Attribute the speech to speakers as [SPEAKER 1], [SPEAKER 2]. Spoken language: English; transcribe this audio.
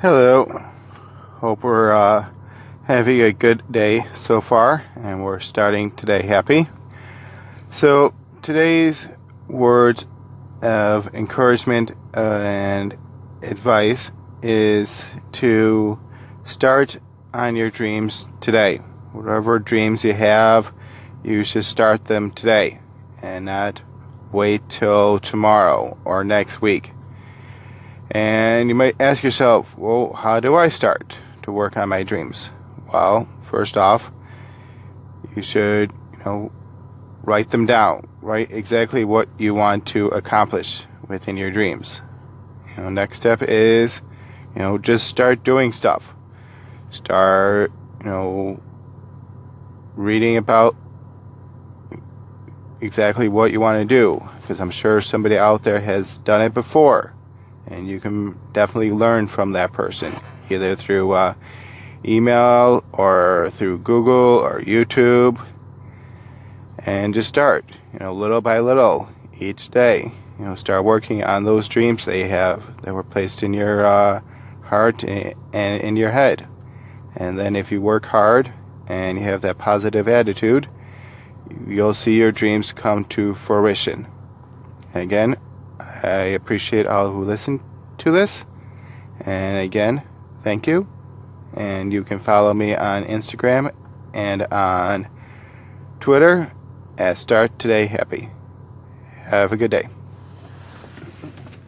[SPEAKER 1] Hello. Hope we're uh, having a good day so far, and we're starting today happy. So, today's words of encouragement uh, and advice is to start on your dreams today. Whatever dreams you have, you should start them today and not wait till tomorrow or next week. And you might ask yourself, well, how do I start to work on my dreams? Well, first off, you should, you know, write them down. Write exactly what you want to accomplish within your dreams. You know, next step is, you know, just start doing stuff. Start, you know, reading about exactly what you want to do because I'm sure somebody out there has done it before and you can definitely learn from that person either through uh, email or through Google or YouTube. And just start you know little by little each day you know start working on those dreams they have that were placed in your uh, heart and in your head. And then if you work hard and you have that positive attitude you'll see your dreams come to fruition. Again I appreciate all who listen to this. And again, thank you. And you can follow me on Instagram and on Twitter at Start Today Happy. Have a good day.